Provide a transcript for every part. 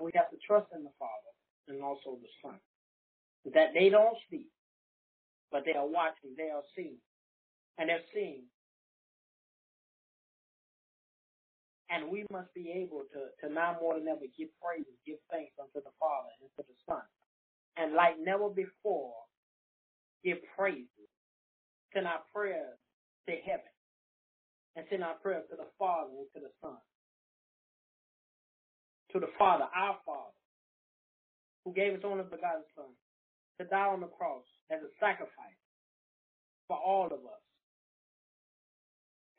We have to trust in the Father and also the Son. That they don't speak, but they are watching, they are seeing. And they're seeing. And we must be able to, to now more than ever give praise, give thanks unto the Father and to the Son. And like never before, give praise. Send our prayers to heaven. And send our prayers to the Father and to the Son. To the Father, our Father, who gave his only begotten Son to die on the cross as a sacrifice for all of us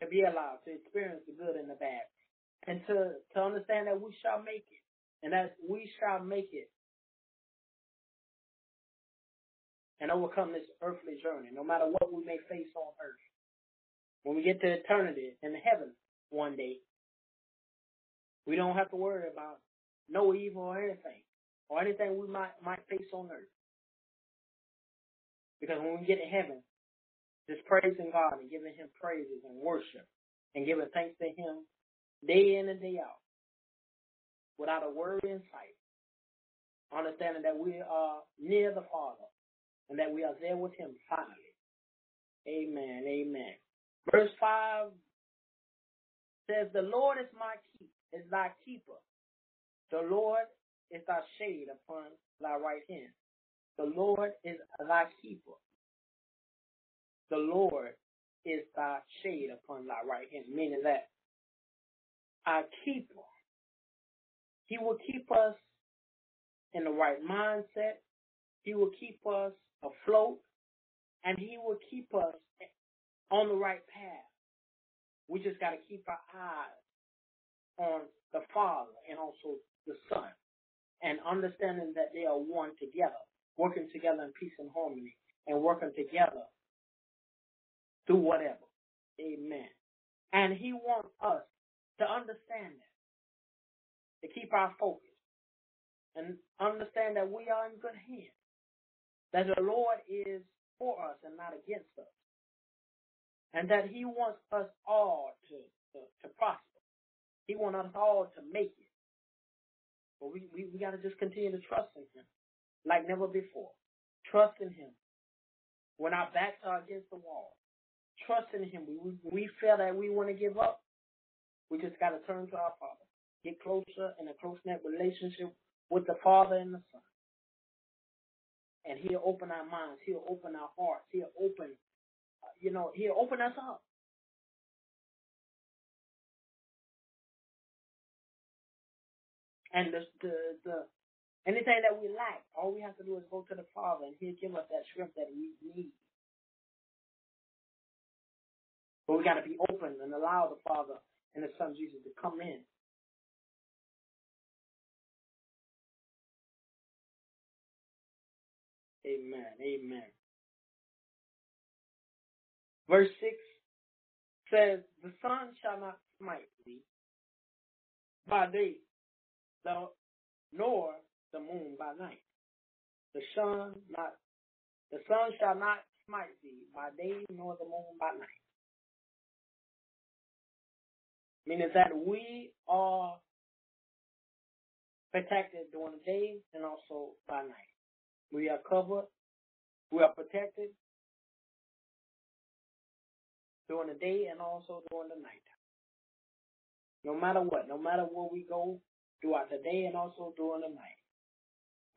to be allowed to experience the good and the bad and to, to understand that we shall make it and that we shall make it and overcome this earthly journey, no matter what we may face on earth. When we get to eternity in heaven one day, we don't have to worry about no evil or anything, or anything we might might face on earth. Because when we get to heaven, just praising God and giving Him praises and worship and giving thanks to Him day in and day out, without a word in sight, understanding that we are near the Father and that we are there with Him finally. Amen. Amen. Verse 5 says, The Lord is my keep, is thy keeper. The Lord is thy shade upon thy right hand. The Lord is thy keeper. The Lord is thy shade upon thy right hand, meaning that our keeper, he will keep us in the right mindset. He will keep us afloat and he will keep us on the right path. We just got to keep our eyes on the Father and also the Son and understanding that they are one together, working together in peace and harmony and working together through whatever. Amen. And he wants us to understand that, to keep our focus and understand that we are in good hands, that the Lord is for us and not against us, and that he wants us all to, to, to prosper. He wants us all to make it. But we, we, we got to just continue to trust in him like never before. Trust in him. When our backs are against the wall, trust in him. We, we, feel that we want to give up. We just got to turn to our Father. Get closer in a close-knit relationship with the Father and the Son. And he'll open our minds. He'll open our hearts. He'll open, you know, he'll open us up. And the, the, the, anything that we lack, all we have to do is go to the Father and he'll give us that strength that we need. But we got to be open and allow the Father and the Son Jesus to come in. Amen. Amen. Verse 6 says, The sun shall not smite thee by day, nor the moon by night. The sun not the sun shall not smite thee by day nor the moon by night. Meaning that we are protected during the day and also by night. We are covered, we are protected during the day and also during the night. No matter what, no matter where we go throughout the day and also during the night.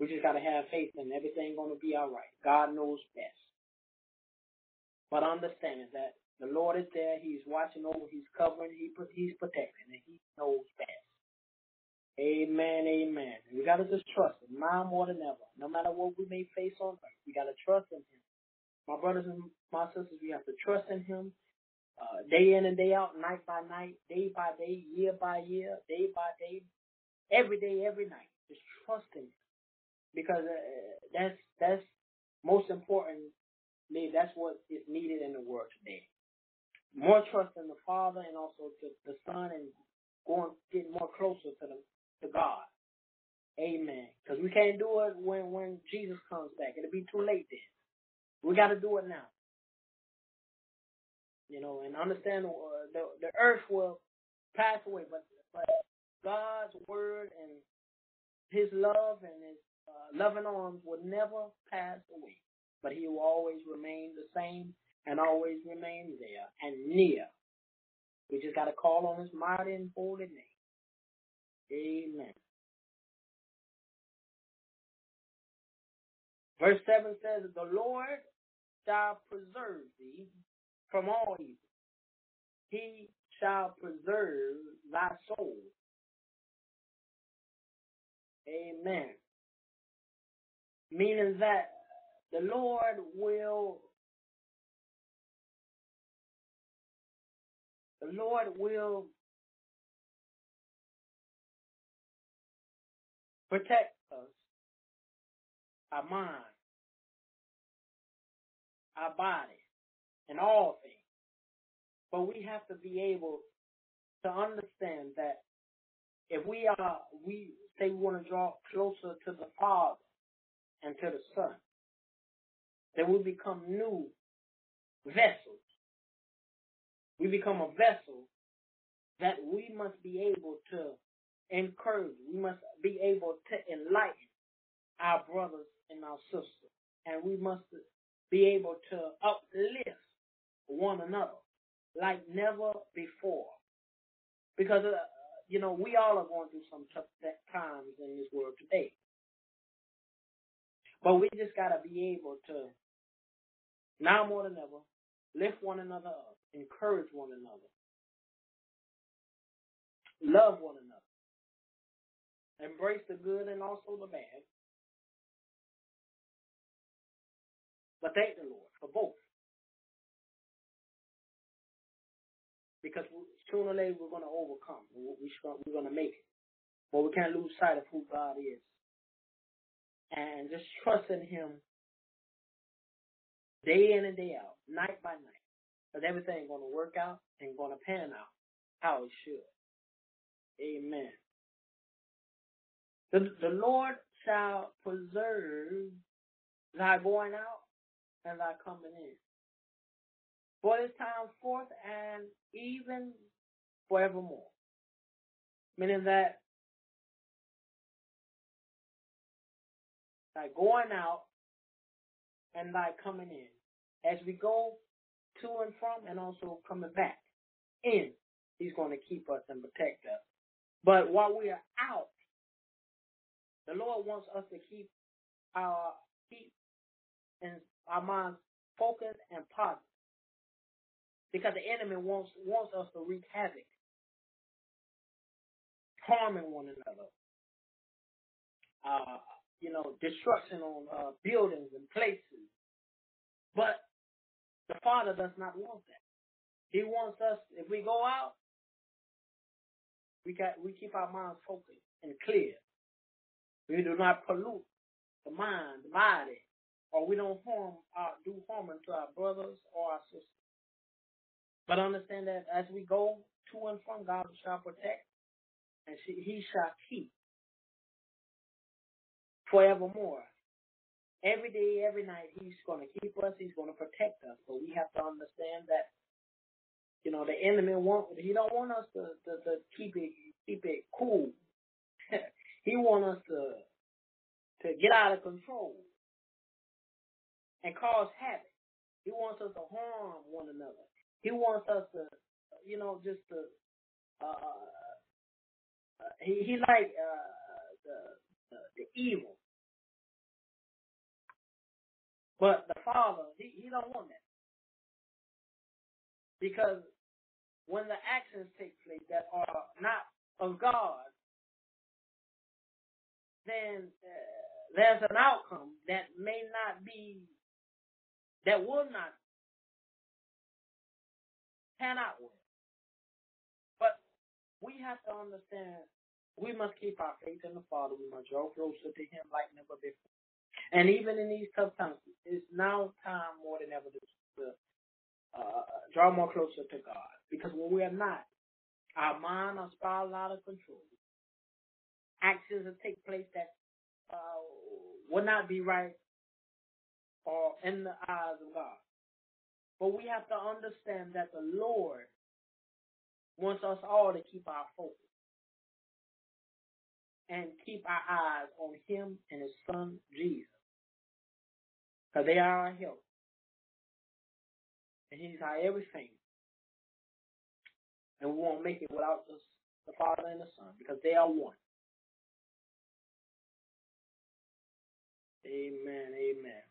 We just gotta have faith and everything gonna be alright. God knows best. But understanding that the Lord is there, He's watching over, He's covering, he, He's protecting, and He knows best. Amen, amen. We gotta just trust Him now more than ever. No matter what we may face on earth, we gotta trust in Him. My brothers and my sisters, we have to trust in Him uh, day in and day out, night by night, day by day, year by year, day by day, every day, every night. Just trust Him because uh, that's that's most importantly that's what is needed in the world today. More trust in the Father and also to the Son and going getting more closer to the to God. Amen. Because we can't do it when when Jesus comes back. It'll be too late then. We got to do it now. You know, and understand uh, the the earth will pass away, but but God's word and his love and his uh, loving arms will never pass away, but he will always remain the same and always remain there and near. We just got to call on his mighty and holy name. Amen. Verse 7 says, The Lord shall preserve thee from all evil. He shall preserve thy soul. Amen. Meaning that the Lord will the Lord will protect us, our mind, our body, and all things. But we have to be able to understand that if we are, we say we want to draw closer to the Father and to the Son, then we become new vessels. We become a vessel that we must be able to encourage. We must be able to enlighten our brothers and our sisters. And we must be able to uplift one another like never before. Because, uh, you know, we all are going through some tough times in this world today. But we just got to be able to, now more than ever, lift one another up, encourage one another, love one another, embrace the good and also the bad. But thank the Lord for both. because sooner or later we're going to overcome. We're going to make it. But we can't lose sight of who God is. And just trust in Him day in and day out, night by night. Because everything's going to work out and going to pan out how it should. Amen. The, the Lord shall preserve thy going out and thy coming in for this time forth and even forevermore. Meaning that thy going out and thy coming in. As we go to and from and also coming back in, he's going to keep us and protect us. But while we are out, the Lord wants us to keep our feet and our minds focused and positive because the enemy wants wants us to wreak havoc, harming one another, uh, you know, destruction on uh, buildings and places. But the Father does not want that. He wants us, if we go out, we got we keep our minds focused and clear. We do not pollute the mind, the body, or we don't harm, uh, do harm to our brothers or our sisters. But understand that as we go to and from, God shall protect and he shall keep forevermore. Every day, every night, he's going to keep us. He's going to protect us. But we have to understand that, you know, the enemy want he don't want us to to, to keep it keep it cool. he want us to to get out of control and cause havoc. He wants us to harm one another. He wants us to, you know, just to. Uh, uh, he he like uh, the, the the evil, but the Father he he don't want that because when the actions take place that are not of God, then uh, there's an outcome that may not be, that will not cannot. But we have to understand we must keep our faith in the Father. We must draw closer to Him like never before. And even in these tough times, it's now time more than ever to, uh, draw more closer to God. Because when we are not, our mind are spiraled out of control. Actions that take place that uh, will not be right or in the eyes of God. But we have to understand that the Lord wants us all to keep our focus. and keep our eyes on him and his son Jesus. Because they are our help. And he's our everything. And we won't make it without the, the Father and the Son because they are one. Amen. Amen.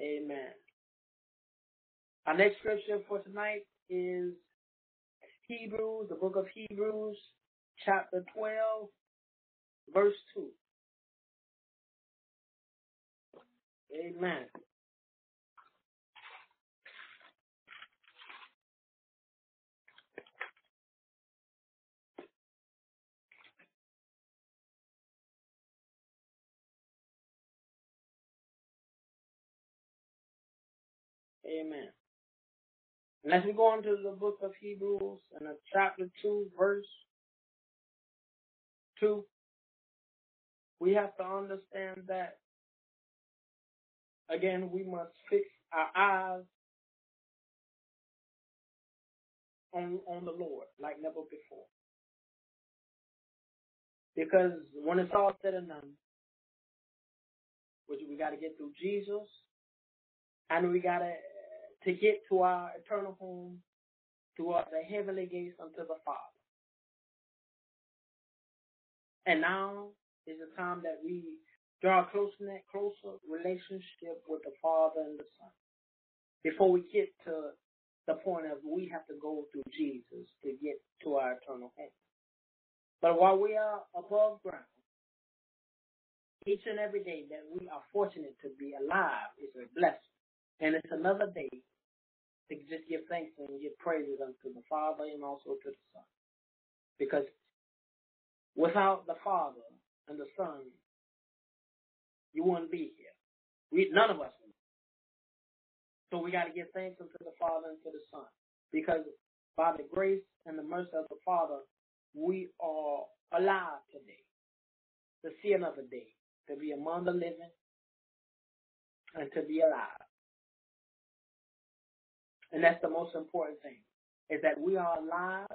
Amen. Our next scripture for tonight is Hebrews, the book of Hebrews, chapter 12, verse 2. Amen. Amen. We go into the book of Hebrews and chapter 2, verse 2, we have to understand that, again, we must fix our eyes on, on the Lord like never before. Because when it's all said and done, which we got to get through Jesus, and we got to to get to our eternal home through the heavenly gates unto the Father. And now is the time that we draw closer, closer relationship with the Father and the Son. Before we get to the point of we have to go through Jesus to get to our eternal home. But while we are above ground, each and every day that we are fortunate to be alive is a blessing. And it's another day to just give thanks and give praises unto the Father and also to the Son. Because without the Father and the Son, you wouldn't be here. We none of us would. So we got to give thanks unto the Father and to the Son. Because by the grace and the mercy of the Father, we are alive today to see another day, to be among the living, and to be alive. And that's the most important thing, is that we are alive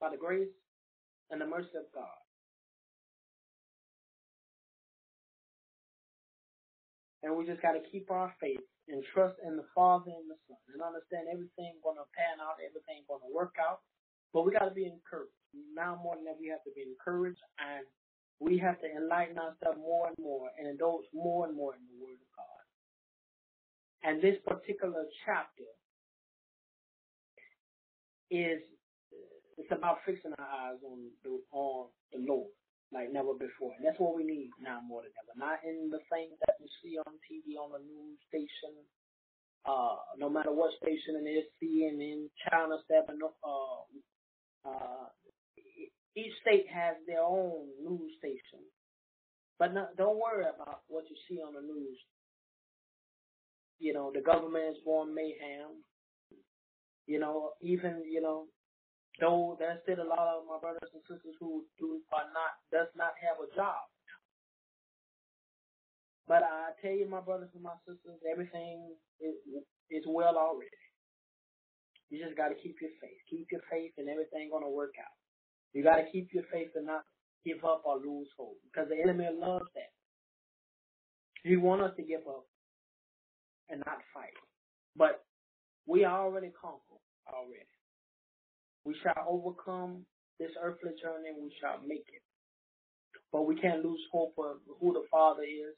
by the grace and the mercy of God. And we just got to keep our faith and trust in the Father and the Son and understand everything going to pan out, everything going to work out. But we got to be encouraged. Now more than ever, we have to be encouraged and we have to enlighten ourselves more and more and indulge more and more in the Word of God. And this particular chapter is it's about fixing our eyes on the on the Lord like never before. And that's what we need now more than ever. Not in the things that we see on TV, on the news station, uh, no matter what station it is, CNN, China 7, uh, uh, each state has their own news station. But no, don't worry about what you see on the news. You know, the government is born mayhem. You know, even, you know, though there's still a lot of my brothers and sisters who do are not does not have a job. But I tell you, my brothers and my sisters, everything is is well already. You just got to keep your faith. Keep your faith, and everything gonna work out. You got to keep your faith and not give up or lose hope, because the enemy loves that. He wants us to give up and not fight. But we already conquered already. We shall overcome this earthly journey we shall make it. But we can't lose hope of who the Father is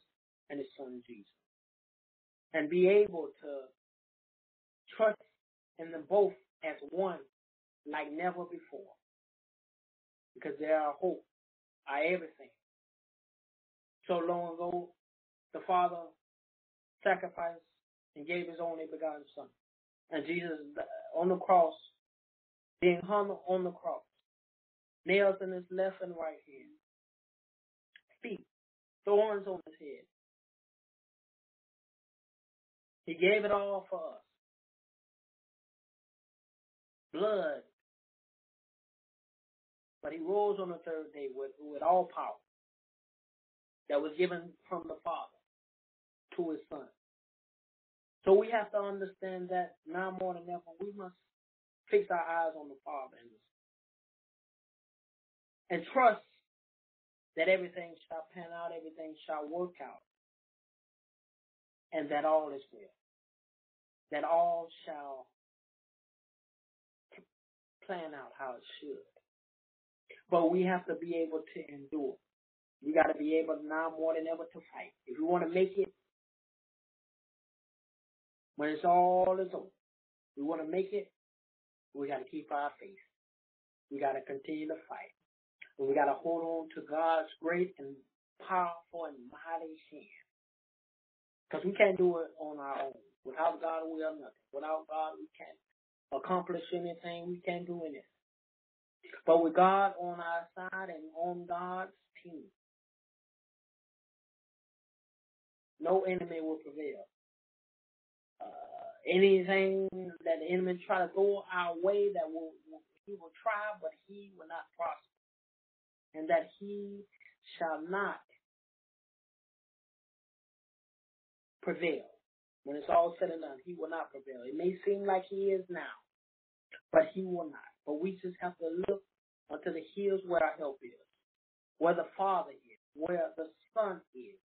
and His Son Jesus. And be able to trust in them both as one like never before. Because they are hope, are everything. So long ago, the Father sacrificed and gave His only begotten Son. And Jesus on the cross, being hung on the cross, nails in his left and right hand, feet, thorns on his head. He gave it all for us. Blood. But he rose on the third day with, with all power that was given from the Father to his Son. So we have to understand that now more than ever, we must fix our eyes on the Father and, trust that everything shall pan out, everything shall work out, and that all is well. That all shall plan out how it should. But we have to be able to endure. We got to be able now more than ever to fight. If we want to make it when it's all is over, we want to make it, we got to keep our faith. We got to continue to fight. And we got to hold on to God's great and powerful and mighty hand. Because we can't do it on our own. Without God, we are nothing. Without God, we can't accomplish anything. We can't do anything. But with God on our side and on God's team, no enemy will prevail. Uh, anything that the enemy try to throw our way that will, will he will try, but he will not prosper, and that he shall not prevail. When it's all said and done, he will not prevail. It may seem like he is now, but he will not. But we just have to look unto the hills where our help is, where the Father is, where the Son is.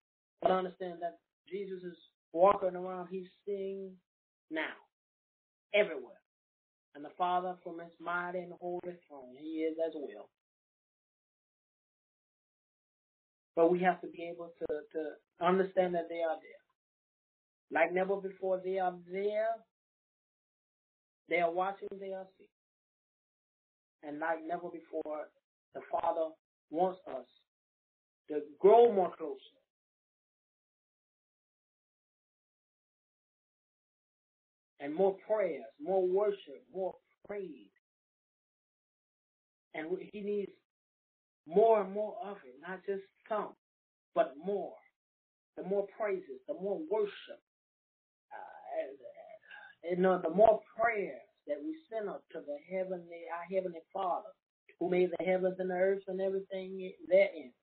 But understand that Jesus is walking around, he's seeing now, everywhere. And the Father from his mighty and holy throne, he is as well. But we have to be able to, to understand that they are there. Like never before, they are there. They are watching, they are seeing. And like never before, the Father wants us to grow more closer. And more prayers, more worship, more praise. And he needs more and more of it, not just some, but more. The more praises, the more worship, uh, you know, the more prayers that we send up to the heavenly, our heavenly Father, who made the heavens and the earth and everything therein.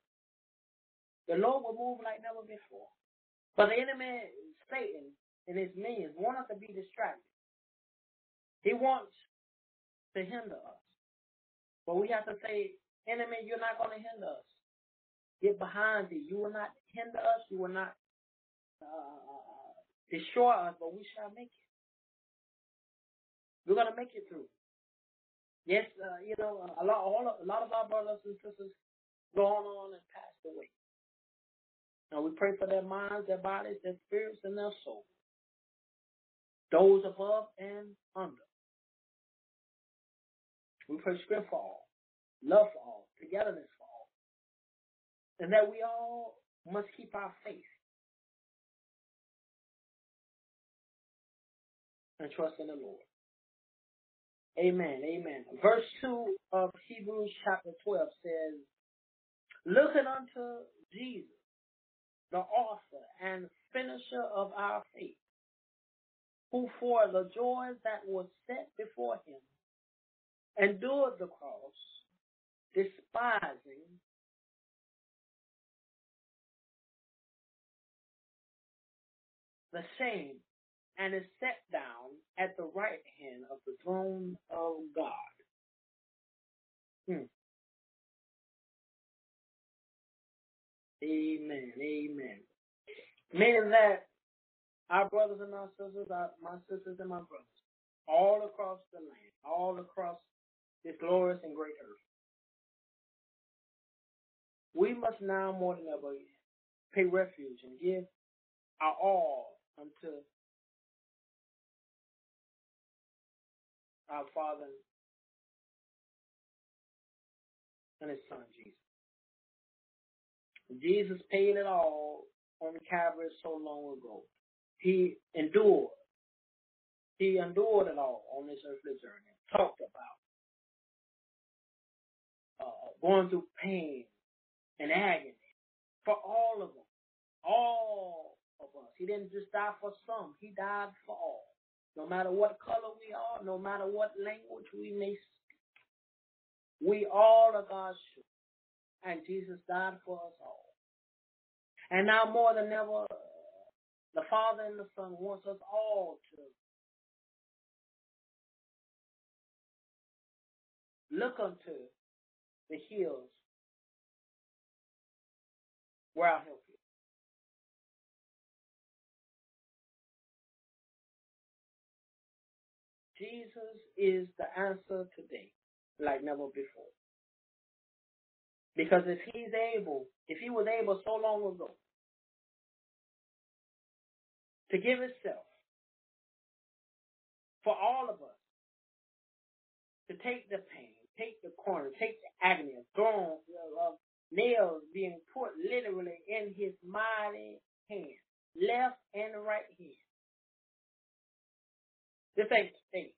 The Lord will move like never before. But the enemy, Satan, and his minions want us to be distracted. He wants to hinder us. But we have to say, enemy, you're not going to hinder us. Get behind thee. You will not hinder us. You will not uh, destroy us, but we shall make it. We're going to make it through. Yes, uh, you know, a lot, all, a lot of our brothers and sisters gone on and passed away. Now we pray for their minds, their bodies, their spirits, and their souls. Those above and under. We pray strength for all, love for all, togetherness for all. And that we all must keep our faith and trust in the Lord. Amen. Amen. Verse 2 of Hebrews chapter 12 says, Looking unto Jesus, the author and finisher of our faith, who for the joy that was set before him endured the cross, despising the shame, and is set down at the right hand of the throne of God. Hmm. Amen. Amen. Meaning that our brothers and our sisters, our, my sisters and my brothers, all across the land, all across this glorious and great earth, we must now more than ever pay refuge and give our all unto our Father and His Son, Jesus. Jesus paid it all on the Calvary so long ago. He endured. He endured it all on this earthly journey. Talked about uh, going through pain and agony for all of them, all of us. He didn't just die for some. He died for all. No matter what color we are, no matter what language we may speak, we all are God's children. And Jesus died for us all. And now more than ever, the Father and the Son wants us all to look unto the hills where our help you. Jesus is the answer today, like never before. Because if he's able, if he was able so long ago to give himself for all of us, to take the pain, take the corner, take the agony of thorns, of nails being put literally in his mighty hand, left and right hand. This ain't state.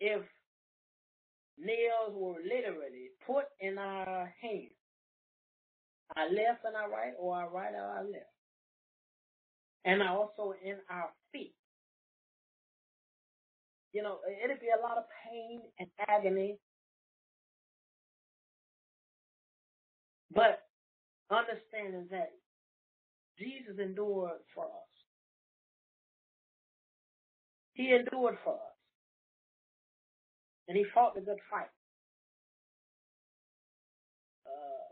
If nails were literally put in our hands, our left and our right, or our right and our left, and I also in our feet, you know, it'd be a lot of pain and agony. But understanding that Jesus endured for us. He endured for us. And he fought the good fight.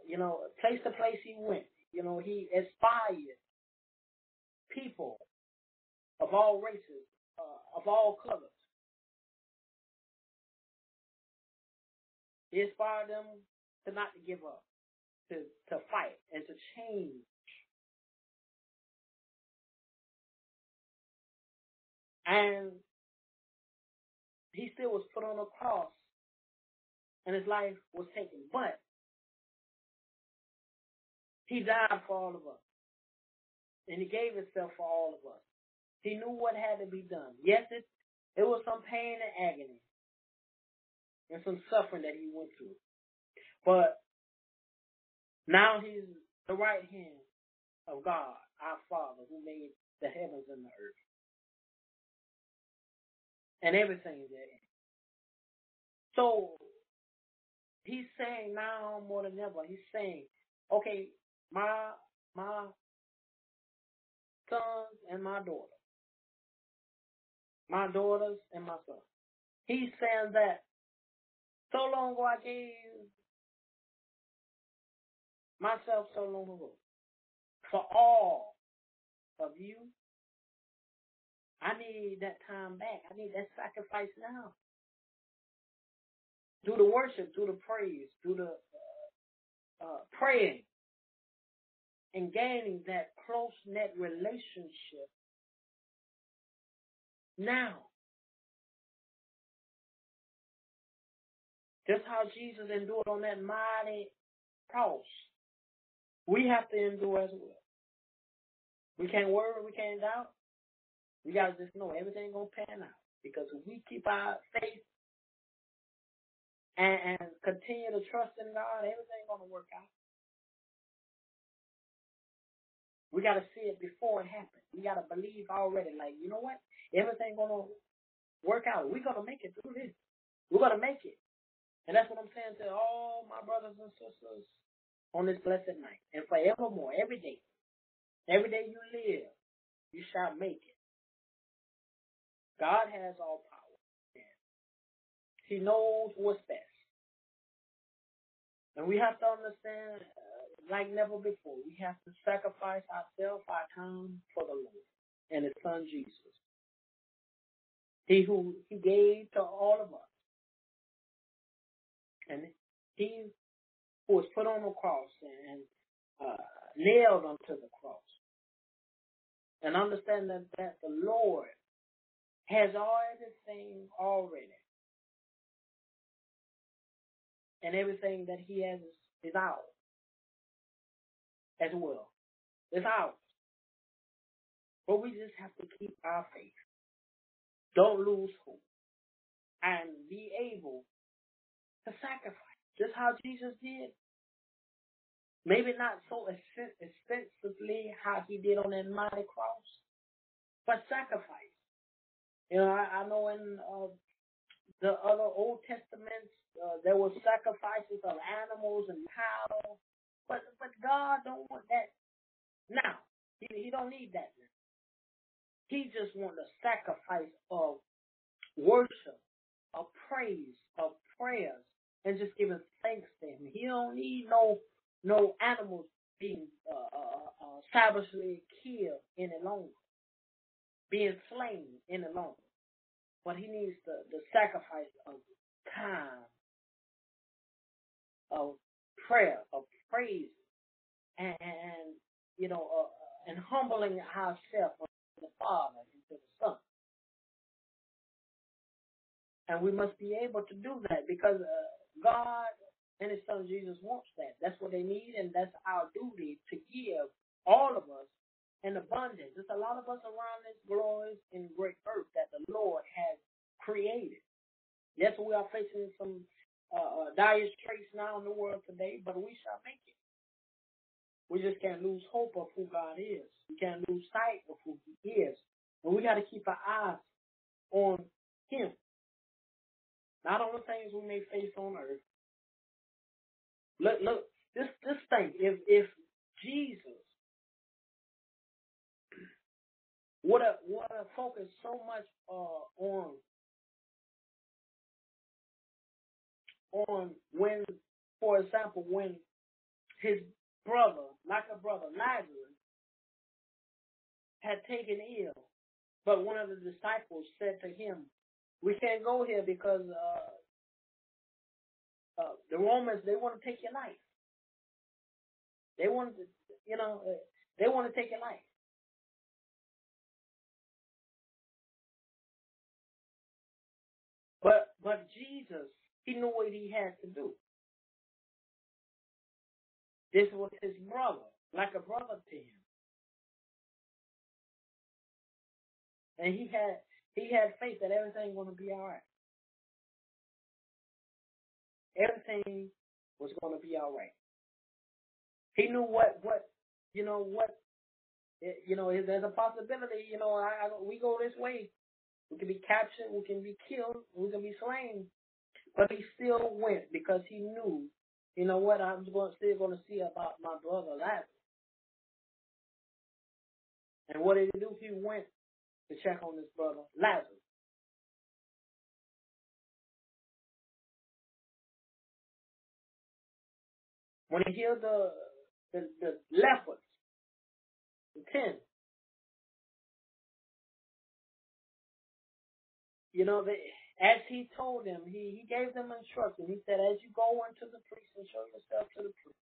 You know, place to place he went. You know, he inspired people of all races, uh, of all colors. He inspired them to not to give up, to, to fight and to change. And he still was put on a cross and his life was taken. But he died for all of us. And he gave himself for all of us. He knew what had to be done. Yes, it, it was some pain and agony and some suffering that he went through. But now he's the right hand of God, our Father, who made the heavens and the earth. And everything therein. So he's saying now more than ever, he's saying, okay, my my sons and my daughters, my daughters and my sons. He's saying that so long ago I gave myself so long ago for all of you. I need that time back. I need that sacrifice now. Do the worship, do the praise, do the uh, uh, praying, and gaining that close knit relationship now. Just how Jesus endured on that mighty cross, we have to endure as well. We can't worry, we can't doubt. We gotta just know everything gonna pan out. Because if we keep our faith and, and continue to trust in God, everything gonna work out. We gotta see it before it happens. We gotta believe already. Like, you know what? Everything gonna work out. We're gonna make it through this. We're gonna make it. And that's what I'm saying to all my brothers and sisters on this blessed night and forevermore, every day. Every day you live, you shall make it. God has all power. He knows what's best. And we have to understand, like never before, we have to sacrifice ourselves, our time for the Lord and His Son Jesus. He who He gave to all of us. And He who was put on the cross and uh, nailed onto the cross. And understand that, that the Lord has everything already. And everything that he has is ours as well. It's ours. But we just have to keep our faith. Don't lose hope. And be able to sacrifice. Just how Jesus did. Maybe not so extensively how he did on that mighty cross, but sacrifice. You know, I, I know in uh, the other Old Testaments uh, there were sacrifices of animals and cows, but but God don't want that now. He he don't need that now. He just wants a sacrifice of worship, of praise, of prayers, and just giving thanks to Him. He don't need no no animals being uh, uh, uh, savagely killed any longer, being slain any longer. But he needs the, the sacrifice of time, of prayer, of praise, and, and you know, uh, and humbling ourselves from the Father into the Son. And we must be able to do that because uh, God and His Son Jesus wants that. That's what they need, and that's our duty to give all of us an abundance. There's a lot of us around this glorious and great earth that the Lord has created. Yes, we are facing some uh, uh, dire straits now in the world today, but we shall make it. We just can't lose hope of who God is. We can't lose sight of who He is. And we got to keep our eyes on Him, not on the things we may face on earth. Look, look, this this thing. If if Jesus would have would have focused so much uh, on on when, for example, when his brother, like a brother, Lazarus, had taken ill, but one of the disciples said to him, "We can't go here because uh, uh, the Romans they want to take your life. They want to, you know, uh, they want to take your life." But but Jesus, he knew what he had to do. This was his brother, like a brother to him. And he had he had faith that everything was gonna be all right. Everything was gonna be all right. He knew what what you know what eh, you know eh, there's a possibility you know I, I, we go this way we can be captured we can be killed we can be slain but he still went because he knew you know what? I'm going, still going to see about my brother Lazarus. And what did he do? He went to check on his brother Lazarus. When he healed the the, the lepers the ten You know, they, as he told them, he, he gave them instruction. He said, as you go unto the priest and show yourself to the priest.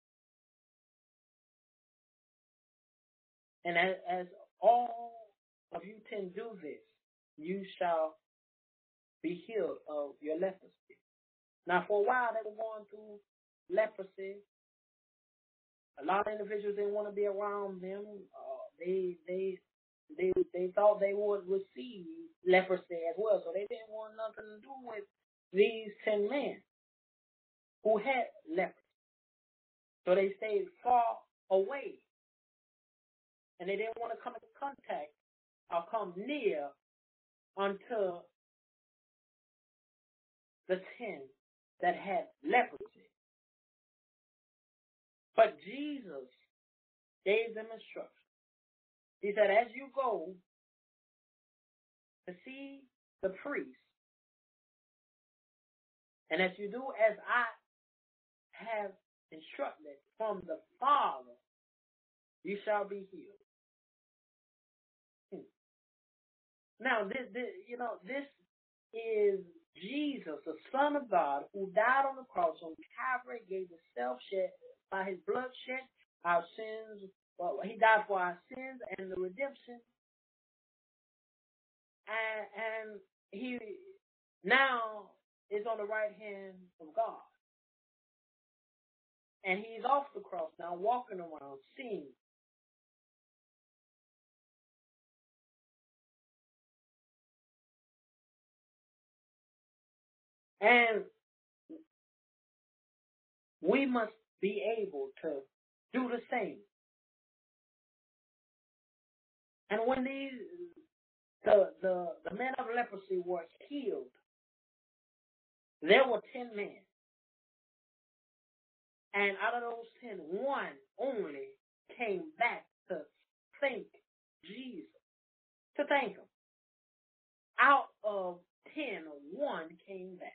And as, as all of you ten do this, you shall be healed of your leprosy. Now, for a while, they were going through leprosy. A lot of individuals didn't want to be around them. Uh, they they they they thought they would receive leprosy as well, so they didn't want nothing to do with these ten men who had leprosy. So they stayed far away, and they didn't want to come into contact or come near unto the ten that had leprosy. But Jesus gave them instructions. He said, as you go to see the priest, and as you do as I have instructed from the Father, you shall be healed. Hmm. Now, this, this, you know, this is Jesus, the Son of God, who died on the cross on Calvary, gave himself shed by his blood shed our sins well, he died for our sins and the redemption. And, and he now is on the right hand of God. And he's off the cross now, walking around, seeing. And we must be able to do the same. And when these the the the men of leprosy were healed, there were ten men. And out of those ten, one only came back to thank Jesus, to thank him. Out of ten, one came back.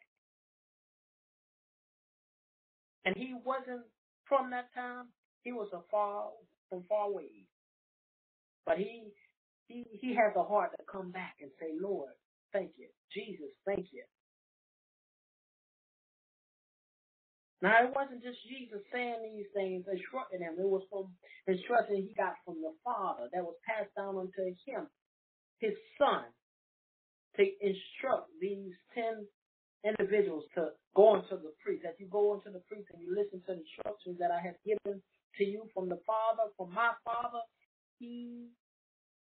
And he wasn't from that time, he was a far from far away. But he he he has a heart to come back and say, Lord, thank you. Jesus, thank you. Now it wasn't just Jesus saying these things, instructing them. It was from instruction he got from the Father that was passed down unto him, his son, to instruct these ten individuals to go unto the priest. As you go unto the priest and you listen to the instructions that I have given to you from the Father, from my Father, he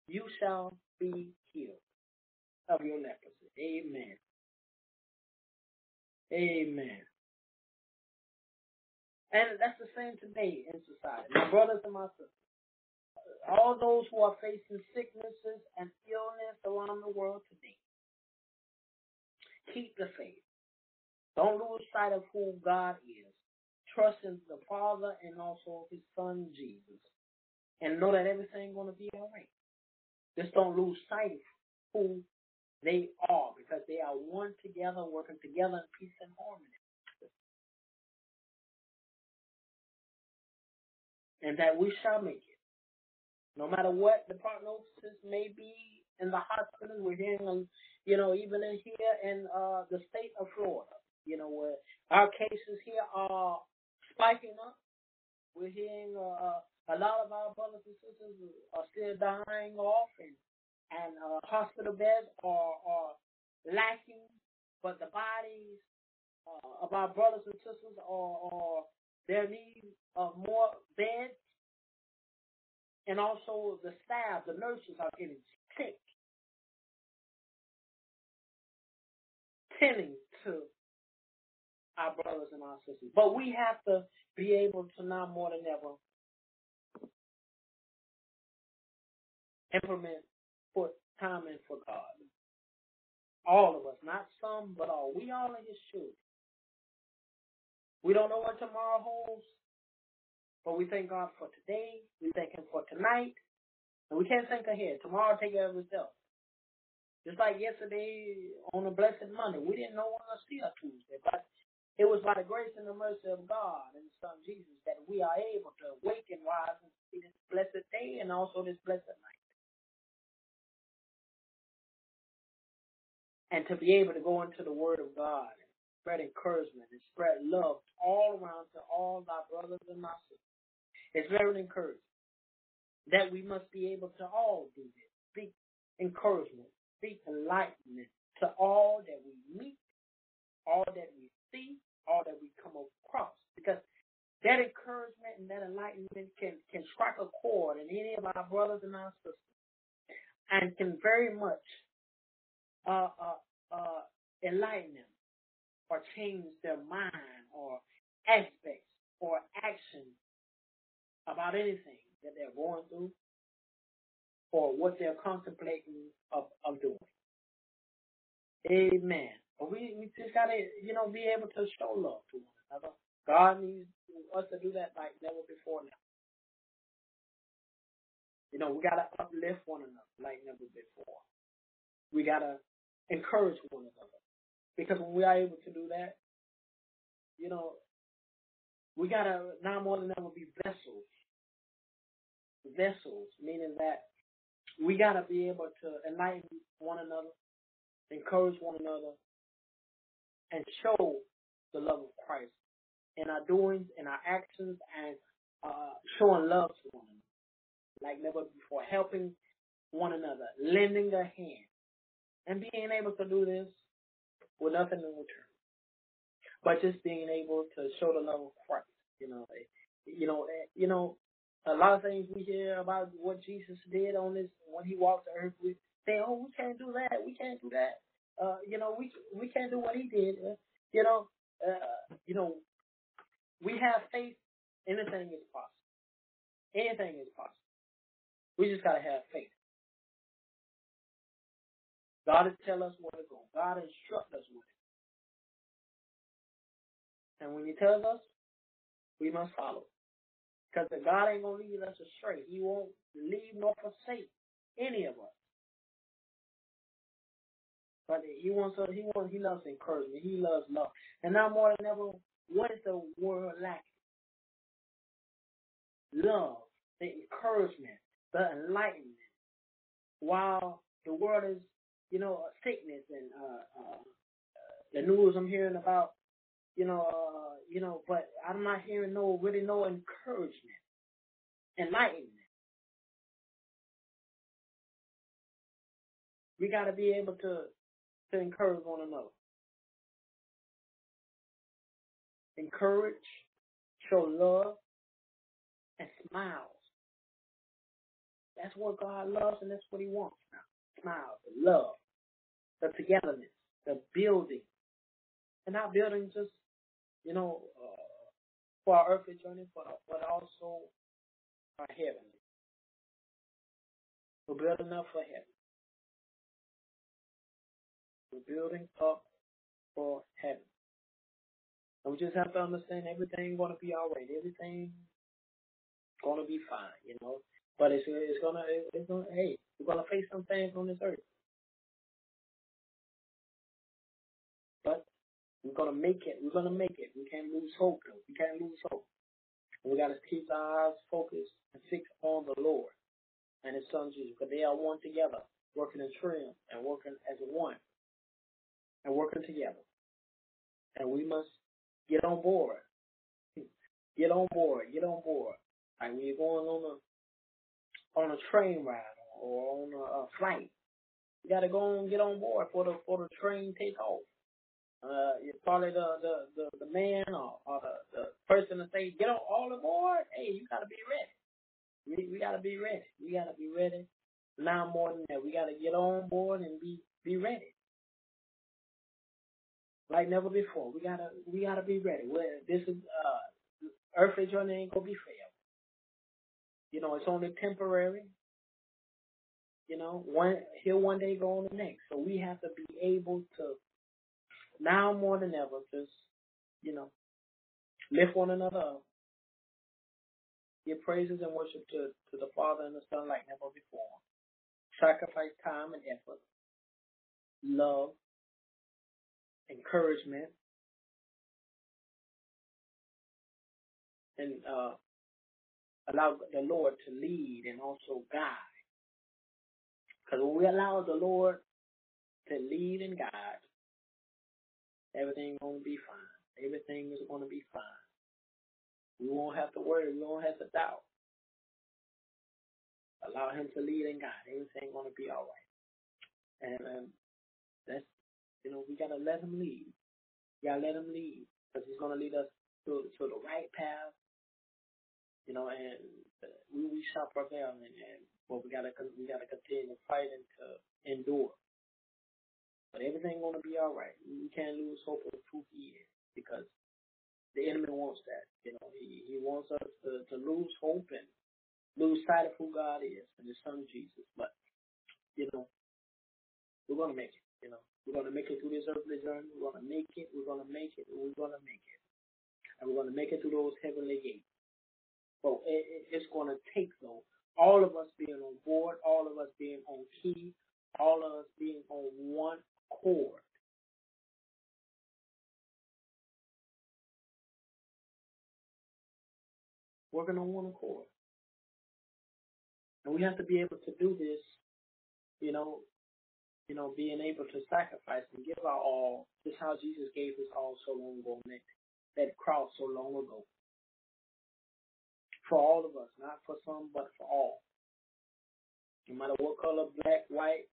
you shall be healed of your leprosy. Amen. Amen. And that's the same today in society. My brothers and my sisters, all those who are facing sicknesses and illness around the world today, keep the faith. Don't lose sight of who God is. Trust in the Father and also His Son Jesus, and know that everything's going to be all right. Just don't lose sight of who they are, because they are one together, working together in peace and harmony. and that we shall make it. No matter what the prognosis may be in the hospital, we're hearing, you know, even in here in uh, the state of Florida, you know, where our cases here are spiking up. We're hearing uh, a lot of our brothers and sisters are still dying off, and and uh, hospital beds are are lacking, but the bodies uh, of our brothers and sisters are, are their need of more beds, and also the staff, the nurses are getting sick, tending to our brothers and our sisters. But we have to be able to now more than ever implement, put time in for God. All of us, not some, but all. We all are His children. We don't know what tomorrow holds, but we thank God for today. We thank Him for tonight. And we can't think ahead. Tomorrow take care of itself. Just like yesterday on a blessed Monday, we didn't know when to see a Tuesday, but it was by the grace and the mercy of God and His Son Jesus that we are able to awaken rise and see this blessed day and also this blessed night. And to be able to go into the Word of God and spread encouragement and spread love all around to all our brothers and our sisters. It's very encouraging that we must be able to all do this. Speak encouragement, speak enlightenment to all that we meet, all that we see, all that we come across. Because that encouragement and that enlightenment can, can strike a chord in any of our brothers and our sisters and can very much uh, uh, uh, enlighten them or change their mind or aspects or actions about anything that they're going through or what they're contemplating of, of doing. Amen. But we, we just gotta, you know, be able to show love to one another. God needs us to do that like never before now. You know, we gotta uplift one another like never before. We gotta encourage one another. Because when we are able to do that, you know, we gotta now more than ever be vessels vessels, meaning that we got to be able to enlighten one another, encourage one another, and show the love of Christ in our doings, in our actions, and uh, showing love to one another like never before, helping one another, lending a hand, and being able to do this with nothing in return, but just being able to show the love of Christ. You know, you know, you know, a lot of things we hear about what Jesus did on this when he walked the earth. We say, "Oh, we can't do that. We can't do that." Uh, you know, we we can't do what he did. Uh, you know, uh, you know, we have faith. Anything is possible. Anything is possible. We just gotta have faith. God will tell us where to go. God instruct us with it. And when He tells us, we must follow. Because the God ain't gonna lead us astray. He won't leave nor forsake any of us. But he wants us, he wants, he loves encouragement. He loves love. And now more than ever, what is the world lacking? love, the encouragement, the enlightenment, while the world is, you know, sickness and uh, uh, the news I'm hearing about, you know, uh, you know, but I'm not hearing no really no encouragement, enlightenment. We got to be able to to encourage one another. Encourage, show love, and smiles. That's what God loves and that's what He wants now. Smiles, the love, the togetherness, the building. And not building just, you know, uh, for our earthly journey, but, but also our heavenly. We're building up for heaven. We're building up for heaven. And we just have to understand everything gonna be all right. Everything gonna be fine, you know. But it's it's gonna it's gonna hey, we're gonna face some things on this earth. But we're gonna make it. We're gonna make it. We can't lose hope though. We can't lose hope. We gotta keep our eyes focused and fixed on the Lord and His Son Jesus, because they are one together, working in trim and working as one and working together. And we must get on board. Get on board. Get on board. Like when you're going on a on a train ride or on a, a flight, you got to go and get on board for the for the train take off. Uh, you're probably the the the, the man or, or the, the person to say get on all aboard. Hey, you got to be ready. We we got to be ready. We got to be ready. Now more than that, we got to get on board and be be ready like never before. We gotta we gotta be ready. Where this is uh earthly journey ain't gonna be fair. You know, it's only temporary. You know, one here one day, go on the next. So we have to be able to now more than ever just, you know, lift one another up. Give praises and worship to, to the Father and the Son like never before. Sacrifice time and effort, love, encouragement, and uh, allow the Lord to lead and also guide. Because when we allow the Lord to lead and guide, everything gonna be fine. Everything is gonna be fine. We won't have to worry. We won't have to doubt. Allow Him to lead and guide. Everything gonna be all right. And um, that's you know we gotta let Him lead. We gotta let Him lead because He's gonna lead us to to the right path. You know, and uh, we we shall prevail. And, and well, we gotta we gotta continue to fight and to endure. But everything gonna be all right. We can't lose hope of who He is because the enemy wants that. You know, he, he wants us to, to lose hope and lose sight of who God is and His Son Jesus. But you know, we're gonna make it. You know, we're gonna make it through this earthly journey. We're gonna make it. We're gonna make it. We're gonna make it, and we're gonna make it through those heavenly gates. So it, it, it's gonna take though all of us being on board, all of us being on key, all of us being on one chord. Working on one accord. And we have to be able to do this, you know, you know, being able to sacrifice and give our all, just how Jesus gave his all so long ago, that, that cross so long ago. For all of us, not for some, but for all. No matter what color, black, white,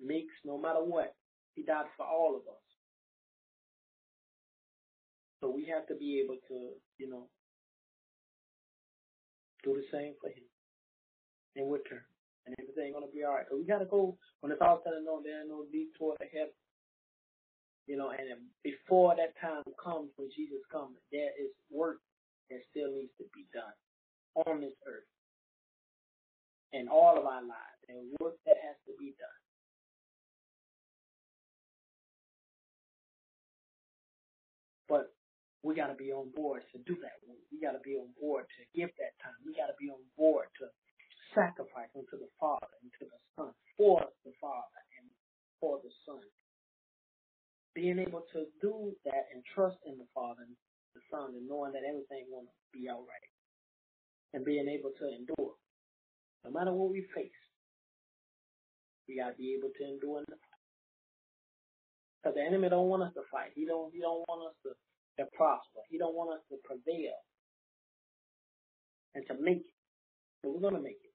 mixed, no matter what, he died for all of us. So we have to be able to, you know, do the same for him in return. And everything gonna be all right. Cause we gotta go when it's all said and done. There ain't no detour to heaven. You know, and before that time comes, when Jesus comes, there is work that still needs to be done on this earth, in all of our lives. and work that has to be done. But we got to be on board to do that. We got to be on board to give that time. We got to be on board to sacrifice unto the Father and to the Son, for the Father and for the Son. Being able to do that and trust in the Father and the Son and knowing that everything will be all right. and being able to endure. No matter what we face, we gotta be able to endure in the. Because the enemy don't want us to fight. He don't he don't want us to, to prosper. He don't want us to prevail and to make it. But we're gonna make it.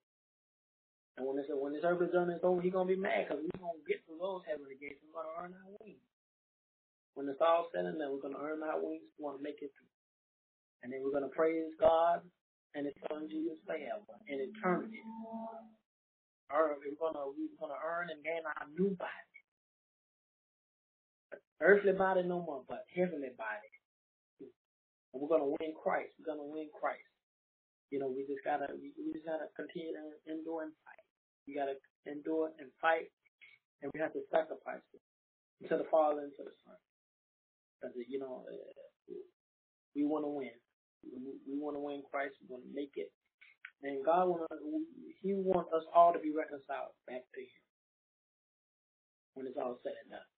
And when this when this earth is done, it's over. He's gonna be mad because we're gonna get through those heavenly gates. We're gonna earn our wings. When it's all said and done, we're gonna earn our wings. We want to make it through. And then we're gonna praise God and His Son Jesus forever in eternity. Earn, we're gonna we're gonna earn and gain our new body, earthly body no more, but heavenly body. And we're gonna win Christ. We're gonna win Christ. You know, we just gotta we, we just gotta continue to endure and fight. We gotta endure and fight, and we have to sacrifice it to the Father and to the Son. Because you know, uh, we want to win. We, want to win Christ. We want to make it, and God want He want us all to be reconciled back to Him when it's all said and done.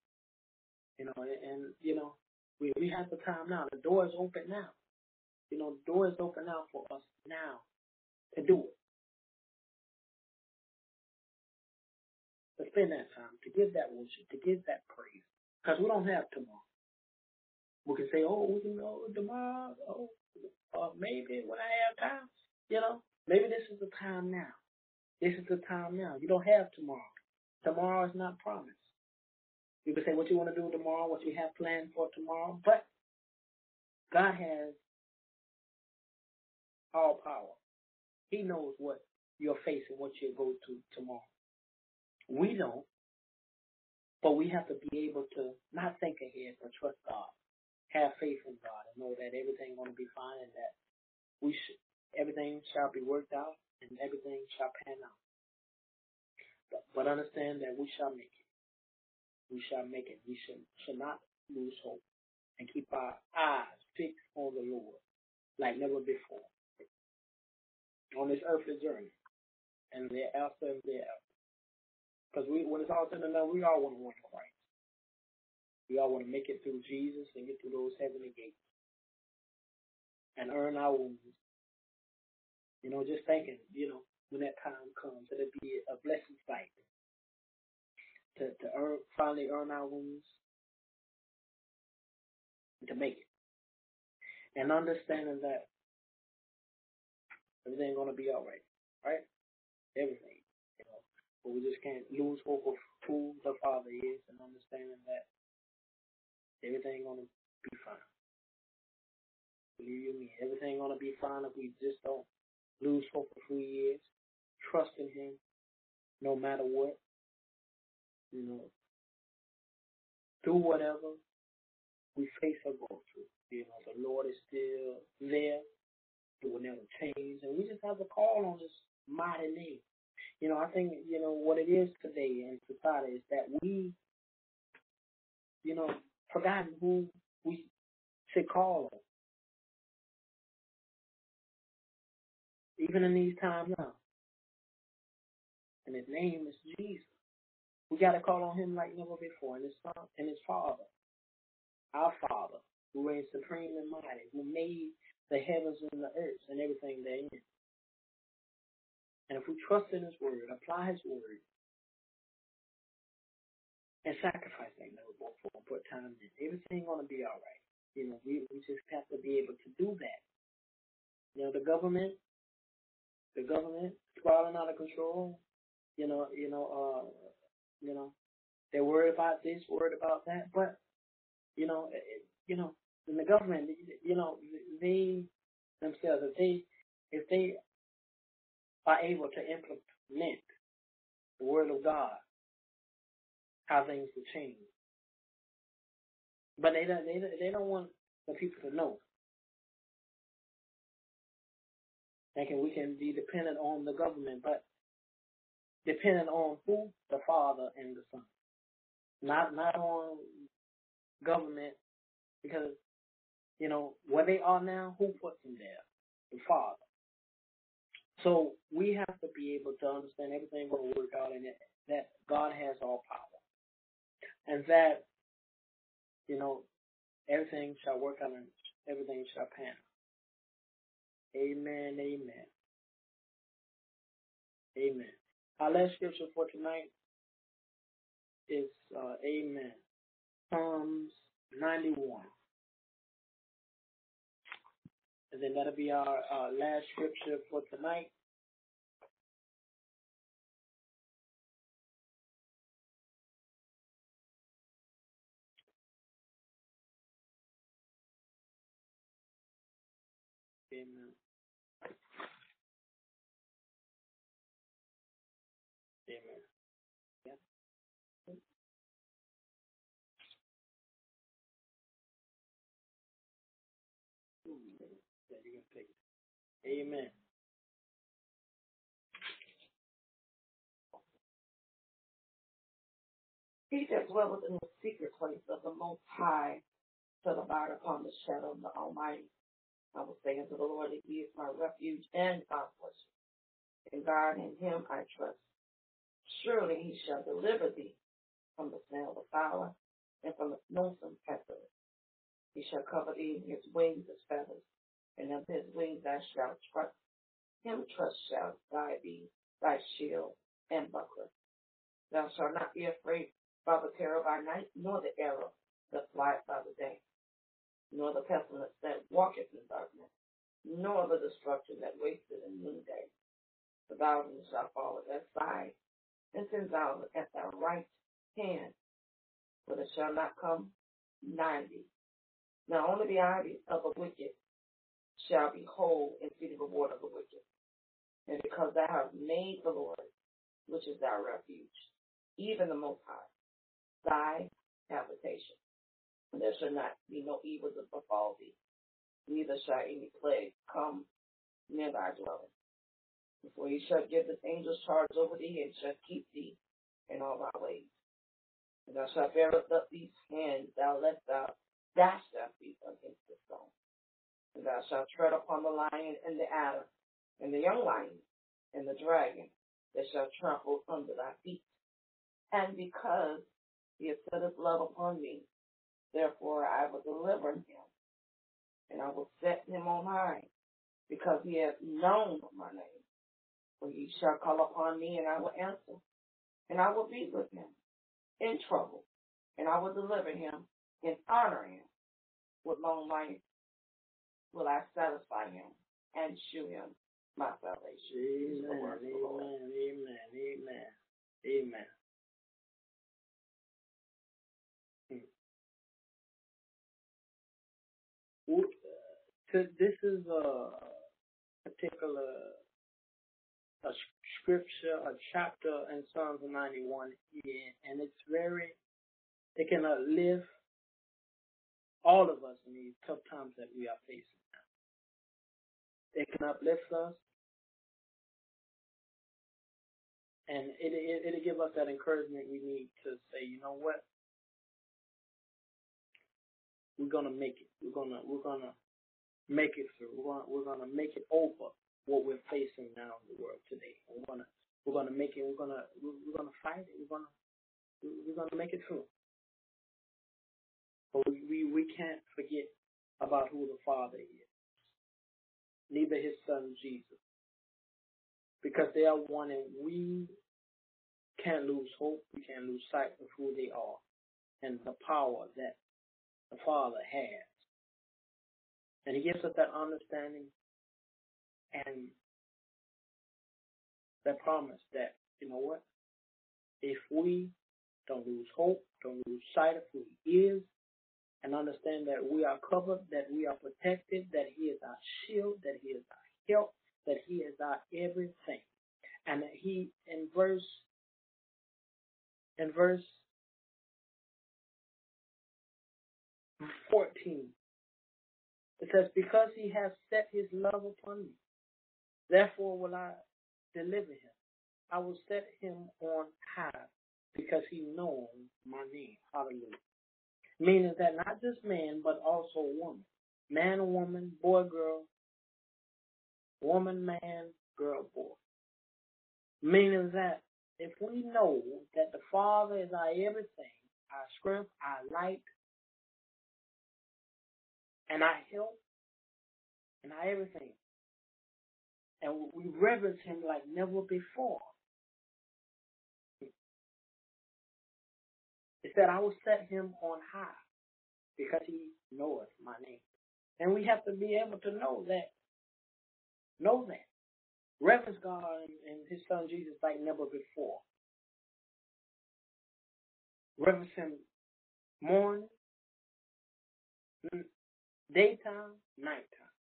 You know, and, and you know, we we have the time now. The door is open now. You know, the door is open now for us now to do it. Spend that time, to give that worship, to give that praise. Because we don't have tomorrow. We can say, oh, we can go tomorrow, oh, uh, maybe when I have time. You know, maybe this is the time now. This is the time now. You don't have tomorrow. Tomorrow is not promised. You can say what you want to do tomorrow, what you have planned for tomorrow, but God has all power. He knows what you're facing, what you'll go to tomorrow. We don't, but we have to be able to not think ahead, but trust God. Have faith in God and know that everything's going to be fine and that we should, everything shall be worked out and everything shall pan out. But, but understand that we shall make it. We shall make it. We should, should not lose hope and keep our eyes fixed on the Lord like never before on this earthly journey and thereafter and thereafter. Because we, when it's all said and done, we all want to win Christ. We all want to make it through Jesus and get through those heavenly gates and earn our wounds. You know, just thinking, you know, when that time comes, it'll be a blessed sight to, to earn, finally earn our wounds and to make it. And understanding that everything's going to be all right, right? Everything. But we just can't lose hope of who the Father is and understanding that everything gonna be fine. Believe you me, everything gonna be fine if we just don't lose hope of who he is, trust in him, no matter what. You know, do whatever we face or go through. You know, the Lord is still there. It will never change. And we just have to call on his mighty name. You know, I think, you know, what it is today in society is that we, you know, forgotten who we should call on. Even in these times now. And his name is Jesus. We gotta call on him like never before, and his son and his father. Our Father, who reigns supreme and mighty, who made the heavens and the earth and everything therein. And if we trust in his word, apply his word, and sacrifice that noble for put time in. Everything gonna be all right. You know, we, we just have to be able to do that. You know, the government, the government spiraling out of control. You know, you know, uh, you know, they're worried about this, worried about that, but you know, it, you know, in the government, you know, they themselves, if they, if they are able to implement the word of God how things will change. But they don't, they, they don't want the people to know. Thinking we can be dependent on the government, but dependent on who? The Father and the Son. Not, not on government, because, you know, where they are now, who puts them there? The Father. So we have to be able to understand everything will work out and that God has all power and that, you know, everything shall work out and everything shall pan. Amen, amen. Amen. Our last scripture for tonight is uh, Amen. Psalms 91. And then that'll be our uh, last scripture for tonight. Amen. Amen. He that dwelleth in the secret place of the Most High shall abide upon the shadow of the Almighty. I will say unto the Lord that He is my refuge and my fortress. In God in Him I trust. Surely He shall deliver thee from the snare of the fowler and from the noisome pestilence. He shall cover thee in His wings as feathers, and of His wings thou shalt trust. Him trust shall thy be thy shield and buckler. Thou shalt not be afraid by the terror by night, nor the arrow that flieth by the day, nor the pestilence that walketh in darkness, nor the destruction that wasteth in noonday. The thousand shall fall at thy side, and ten thousand at thy right hand, but it shall not come nigh thee. Now only the eyes of the wicked shall behold and see the reward of the wicked. And because thou hast made the Lord, which is thy refuge, even the Most High, thy habitation. There shall not be no evil to befall thee, neither shall any plague come near thy dwelling. For he shall give his angels charge over thee, and shall keep thee in all thy ways. And thou shalt bear up these hands, thou lest thou dash thy feet against the stone. And thou shalt tread upon the lion and the adder, and the young lion, and the dragon, that shall trample under thy feet. And because he has set his love upon me. Therefore I will deliver him, and I will set him on high, because he has known my name. For he shall call upon me, and I will answer, and I will be with him in trouble, and I will deliver him and honor him. With long life will I satisfy him and shew him my salvation. Amen. Amen. Amen. Amen. Hmm. Amen. this is a particular a scripture, a chapter in Psalms 91 and it's very, it can uplift all of us in these tough times that we are facing. It can uplift us, and it, it, it'll give us that encouragement we need to say, you know what? We're gonna make it. We're gonna we're gonna make it through. We're gonna we're gonna make it over what we're facing now in the world today. We're gonna we're gonna make it. We're gonna we're gonna fight it. We're gonna we're gonna make it through. But we we, we can't forget about who the Father is. Neither his son Jesus. Because they are one and we can't lose hope. We can't lose sight of who they are and the power that the Father has. And He gives us that understanding and that promise that, you know what? If we don't lose hope, don't lose sight of who He is, and understand that we are covered, that we are protected, that He is our shield, that He is our help, that He is our everything. And that He, in verse, in verse 14. It says, Because he has set his love upon me, therefore will I deliver him. I will set him on high because he knows my name. Hallelujah. Meaning that not just man, but also woman. Man, woman, boy, girl, woman, man, girl, boy. Meaning that if we know that the Father is our everything, our strength, our light, and our help and our everything. and we reverence him like never before. Said, I will set him on high because he knoweth my name. And we have to be able to know that. Know that. Reverence God and his son Jesus like never before. Reverence him morning, daytime, nighttime.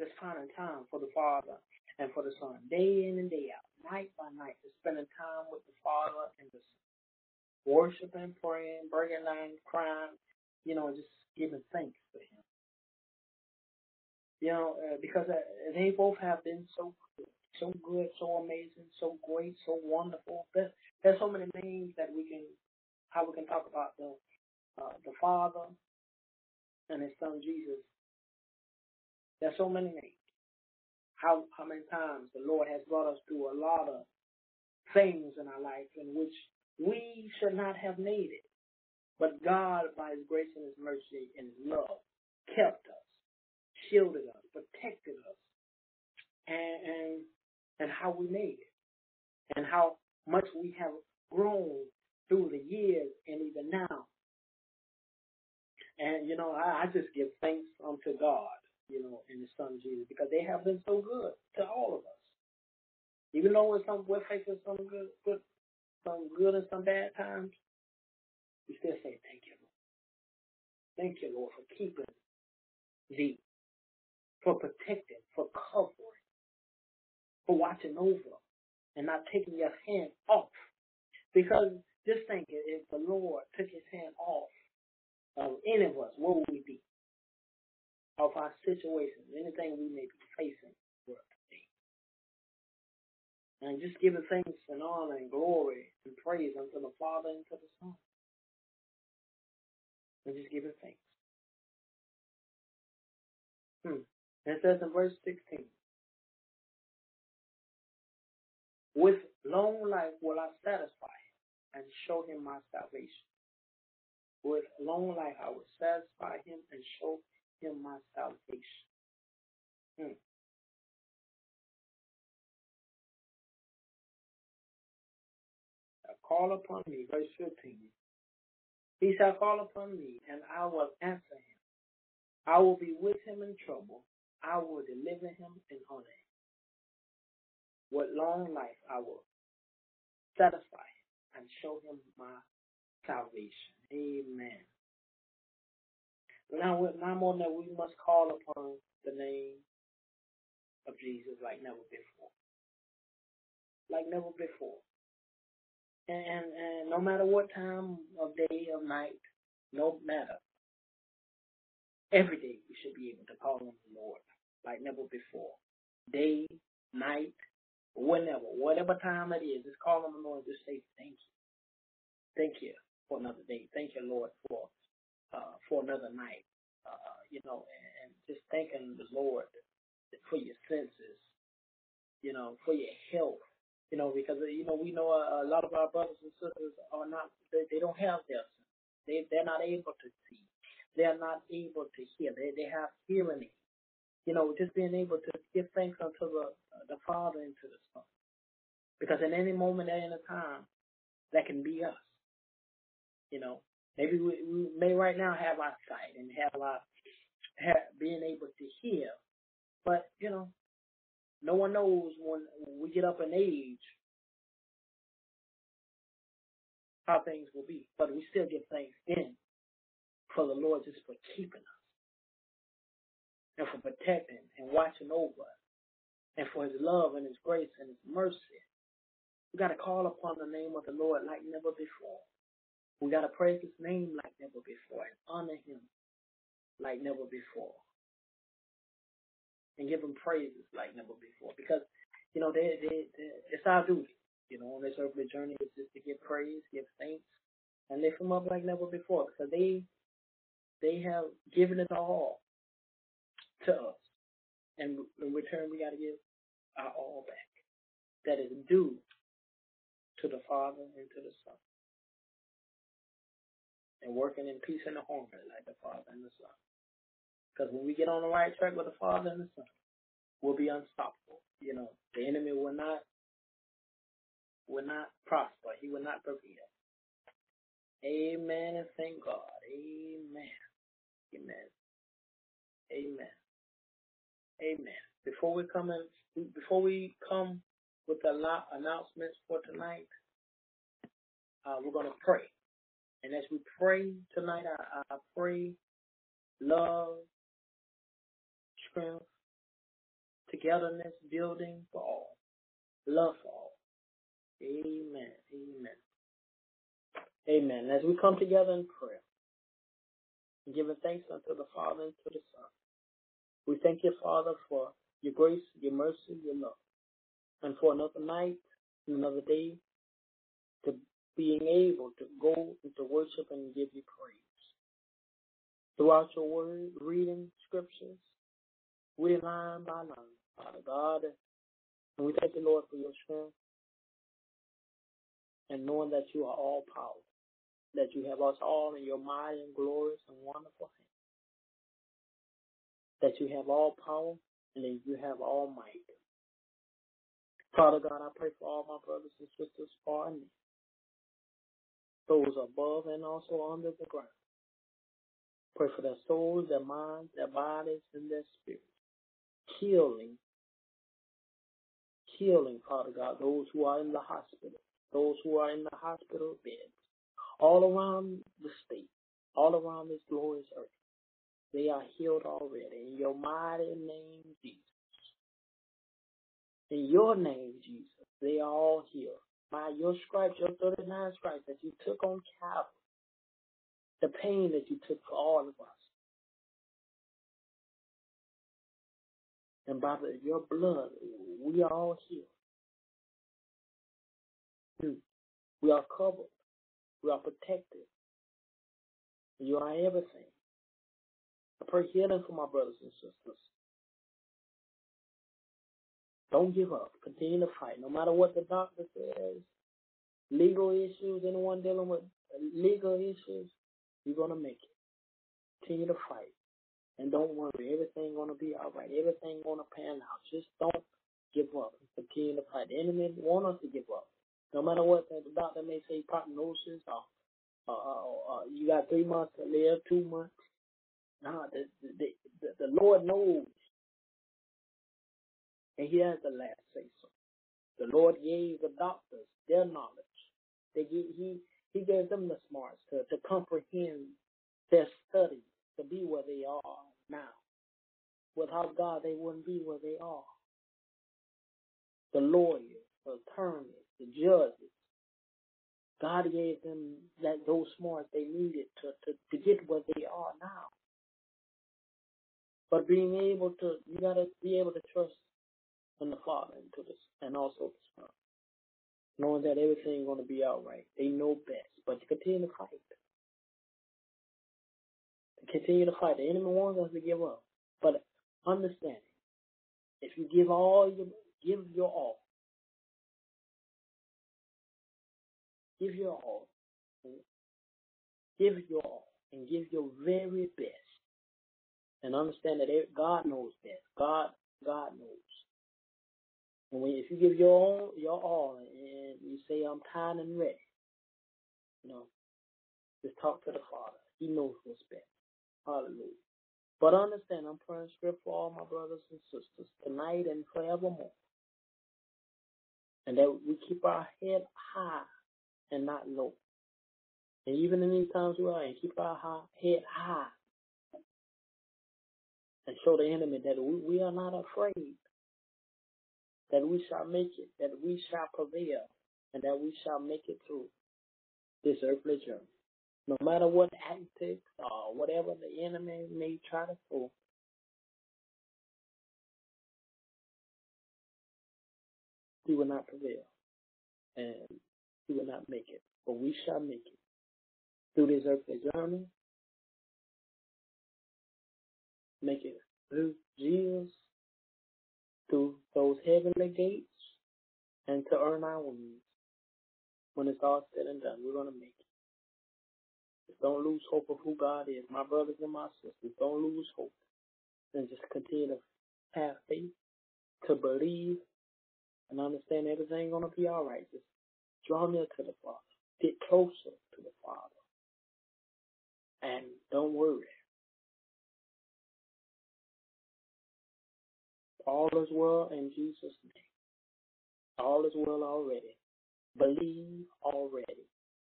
Just finding time for the Father and for the Son, day in and day out, night by night, just spending time with the Father and the Son. Worshiping, praying, breaking down, crying, you know, just giving thanks to Him. You know, uh, because uh, they both have been so good, so good, so amazing, so great, so wonderful. There's, there's so many names that we can, how we can talk about the uh, the Father and His Son Jesus. There's so many names. How how many times the Lord has brought us through a lot of things in our life in which we should not have made it, but God, by His grace and His mercy and His love, kept us shielded us, protected us, and, and and how we made it, and how much we have grown through the years and even now. And you know, I, I just give thanks unto God, you know, and His Son Jesus, because they have been so good to all of us. Even though we're some we're facing some good, good, some good and some bad times, we still say thank you, Lord. Thank you, Lord, for keeping thee for protecting, for covering, for watching over, and not taking your hand off. Because just think, if the Lord took his hand off of any of us, where would we be? Of our situations, anything we may be facing. And just giving thanks and honor and glory and praise unto the Father and to the Son. And just giving thanks. Hmm. It says in verse 16, With long life will I satisfy him and show him my salvation. With long life I will satisfy him and show him my salvation. Hmm. Call upon me, verse 15. He shall call upon me, and I will answer him. I will be with him in trouble. I will deliver him and honor him. With long life I will satisfy him and show him my salvation. Amen. Now, now more that, we must call upon the name of Jesus like never before. Like never before. And, and, no matter what time of day or night, no matter, every day we should be able to call on the Lord like never before. Day, night, whenever, whatever time it is, just call on the Lord. and Just say thank you. Thank you for another day. Thank you, Lord, for uh, for another night. Uh, you know, and just thanking the Lord for your senses. You know, for your health. You know, because you know we know a, a lot of our brothers and sisters are not. They, they don't have their. They they're not able to see. They're not able to hear. They they have hearing you know, just being able to give thanks unto the the Father and to the Son. Because in any moment, at any time, that can be us. You know, maybe we, we may right now have our sight and have our have, being able to hear, but you know, no one knows when we get up in age how things will be. But we still give thanks in for the Lord just for keeping us and for protecting and watching over us, and for his love and his grace and his mercy. We got to call upon the name of the Lord like never before. We got to praise his name like never before and honor him like never before. And give him praises like never before. Because, you know, they, they, they, it's our duty, you know, on this earthly journey is just to give praise, give thanks, and lift him up like never before. Because they they have given it all to us. And in return, we got to give our all back. That is due to the Father and to the Son. And working in peace and harmony like the Father and the Son. Because when we get on the right track with the Father and the Son, we'll be unstoppable. You know, the enemy will not will not prosper. He will not prevail. Amen and thank God. Amen. Amen. Amen. Amen. Before we come in, before we come with the announcements for tonight, uh, we're going to pray. And as we pray tonight, I, I pray love, strength, togetherness, building for all, love for all. Amen. Amen. Amen. As we come together in prayer, giving thanks unto the Father and to the Son, we thank you, Father, for your grace, your mercy, your love, and for another night, another day, to being able to go into worship and give you praise. Throughout your word, reading scriptures, we line by line, Father God, and we thank you, Lord, for your strength, and knowing that you are all powerful that you have us all in your mighty and glorious and wonderful hand. That you have all power and that you have all might. Father God, I pray for all my brothers and sisters far and near, those above and also under the ground. Pray for their souls, their minds, their bodies, and their spirits. Healing, healing, Father God, those who are in the hospital, those who are in the hospital beds, all around the state, all around this glorious earth. They are healed already. In your mighty name, Jesus. In your name, Jesus, they are all healed. By your stripes, your 39 stripes that you took on Calvary, the pain that you took for all of us. And by the, your blood, we are all healed. We are covered. We are protected. You are everything. I pray healing for my brothers and sisters. Don't give up. Continue to fight. No matter what the doctor says, legal issues, anyone dealing with legal issues, you're going to make it. Continue to fight. And don't worry. Everything's going to be all right. Everything's going to pan out. Just don't give up. Continue to the fight. The enemy want us to give up. No matter what the doctor may say, prognosis, or you got three months to live, two months. Nah, the, the, the, the Lord knows. And he has the last say so. The Lord gave the doctors their knowledge. They he he gave them the smarts to, to comprehend their studies to be where they are now. Without God, they wouldn't be where they are. The lawyers, the attorneys, the judges. God gave them that those smarts they needed to, to, to get where they are now. But being able to, you gotta be able to trust in the Father and to this, and also the Son, knowing that everything's gonna be all right. They know best, but you continue to fight. Continue to fight. The enemy wants us to give up, but understand, if you give all your, give your all, give your all, give your all, and give your very best, and understand that God knows best. God, God knows. And when, if you give your all, your all, and you say, I'm tired and ready, you know, just talk to the Father. He knows what's best. Hallelujah. But understand, I'm praying script for all my brothers and sisters tonight and forevermore. And that we keep our head high and not low. And even in these times we are in, keep our high, head high. And show the enemy that we, we are not afraid. That we shall make it, that we shall prevail, and that we shall make it through this earthly journey. No matter what antics or whatever the enemy may try to throw, we will not prevail. And we will not make it. But we shall make it. Through this earthly journey, make it through Jesus, through those heavenly gates, and to earn our wings. When it's all said and done, we're going to make it. Don't lose hope of who God is. My brothers and my sisters, don't lose hope. And just continue to have faith to believe and understand everything gonna be all right. Just draw near to the Father. Get closer to the Father. And don't worry. All is well in Jesus' name. All is well already. Believe already.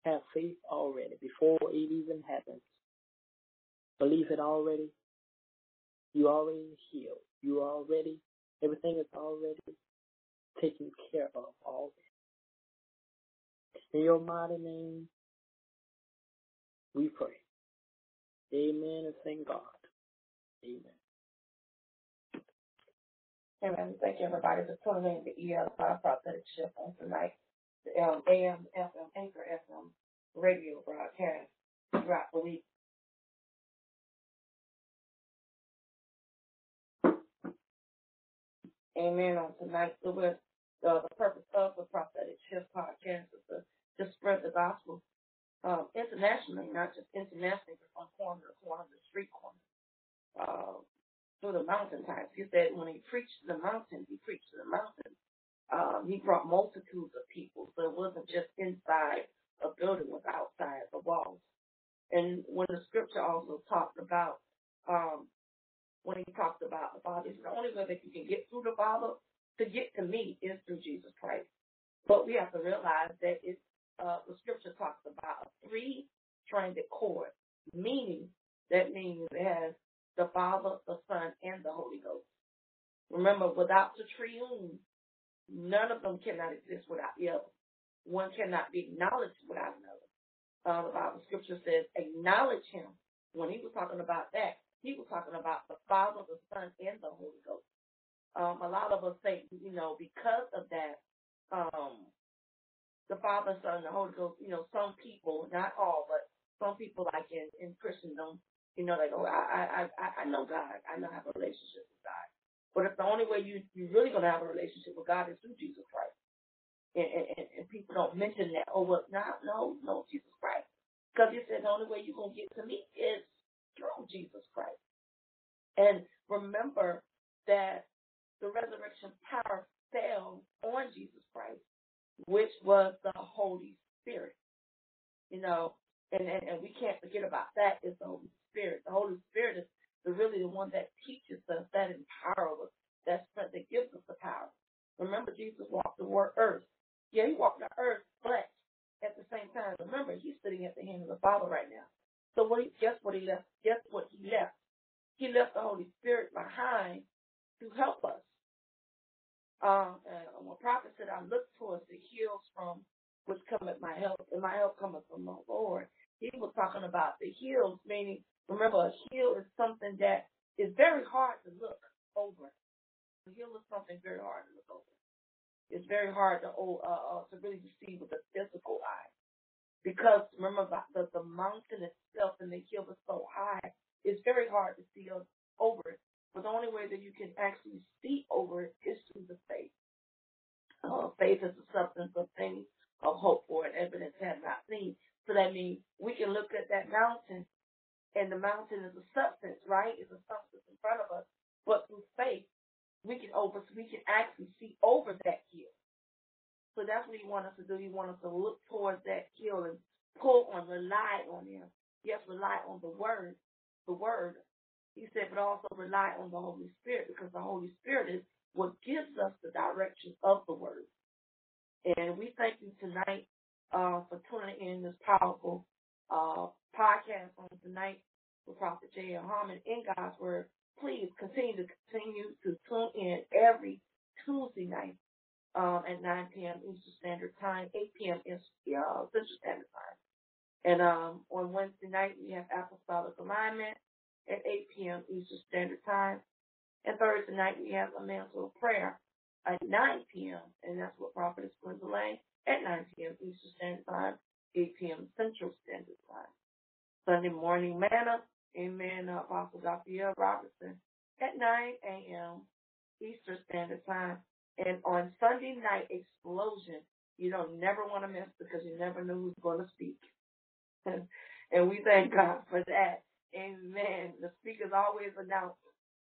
Have faith already before it even happens. Believe it already. You already healed. You already, everything is already taken care of already. In your mighty name, we pray. Amen and thank God. Amen. Amen. Thank you, everybody, for tuning in to EL5 Prophetic Shift on tonight. The um, AM, FM, Anchor FM radio broadcast throughout the week. Amen. On tonight, with uh, the purpose of the Prophetic Shift podcast is to, to spread the gospel um, internationally, not just internationally, but from corner to corner, the street corner. Uh, through the mountaintops. He said when he preached the mountain, he preached to the mountain. Um, he brought multitudes of people, so it wasn't just inside a building, it was outside the walls. And when the scripture also talked about, um, when he talked about the Father, the only way that you can get through the Father to get to me is through Jesus Christ. But we have to realize that it's, uh, the scripture talks about a three-stranded cord, meaning that means it has the Father, the Son, and the Holy Ghost. Remember, without the triune, none of them cannot exist without the other. One cannot be acknowledged without another. Uh, the Bible scripture says, acknowledge him. When he was talking about that, he was talking about the Father, the Son, and the Holy Ghost. Um, a lot of us think, you know, because of that, um, the Father, Son, the Holy Ghost, you know, some people, not all, but some people like in, in Christendom, you know, like, oh, I, I, I, I know God. I know I have a relationship with God. But if the only way you, you're really going to have a relationship with God is through Jesus Christ. And, and, and people don't mention that. Oh, well, no, no, no, Jesus Christ. Because he said the only way you're going to get to me is through Jesus Christ. And remember that the resurrection power fell on Jesus Christ, which was the Holy Spirit. You know, and, and, and we can't forget about that is the Holy Spirit. The Holy Spirit is the, really the one that teaches us, that empowers us, that, that gives us the power. Remember, Jesus walked the earth. Yeah, he walked the earth, but at the same time, remember, he's sitting at the hand of the Father right now. So what he, guess what he left? Guess what he left? He left the Holy Spirit behind to help us. Uh, when prophet said, I look towards the hills from which cometh my help, and my help cometh from the Lord. He was talking about the hills, meaning Remember, a hill is something that is very hard to look over. A hill is something very hard to look over. It's very hard to uh, uh, to really see with the physical eye, because remember the the mountain itself and the hill is so high. It's very hard to see over it. But the only way that you can actually see over it is through the faith. Uh, faith is the substance of things of hope for and evidence have not seen. So that means we can look at that mountain and the mountain is a substance, right? It's a substance in front of us. But through faith, we can over we can actually see over that hill. So that's what he wants us to do. He wants us to look towards that hill and pull on, rely on him. Yes, rely on the word, the word. He said, but also rely on the Holy Spirit because the Holy Spirit is what gives us the direction of the word. And we thank you tonight uh, for tuning in this powerful uh, podcast on tonight with Prophet J.L. Harmon in God's Word. Please continue to continue to tune in every Tuesday night um, at 9 p.m. Eastern Standard Time, 8 p.m. Central Standard Time. And um, on Wednesday night, we have Apostolic Alignment at 8 p.m. Eastern Standard Time. And Thursday night, we have a mantle of prayer at 9 p.m. And that's what Prophet to lay at 9 p.m. Eastern Standard Time, 8 p.m. Central Standard Time. Sunday morning manna, amen, Apostle Dr. Robertson at 9 a.m. Eastern Standard Time. And on Sunday night explosion, you don't never want to miss because you never know who's going to speak. and we thank God for that. Amen. The speaker's always announce,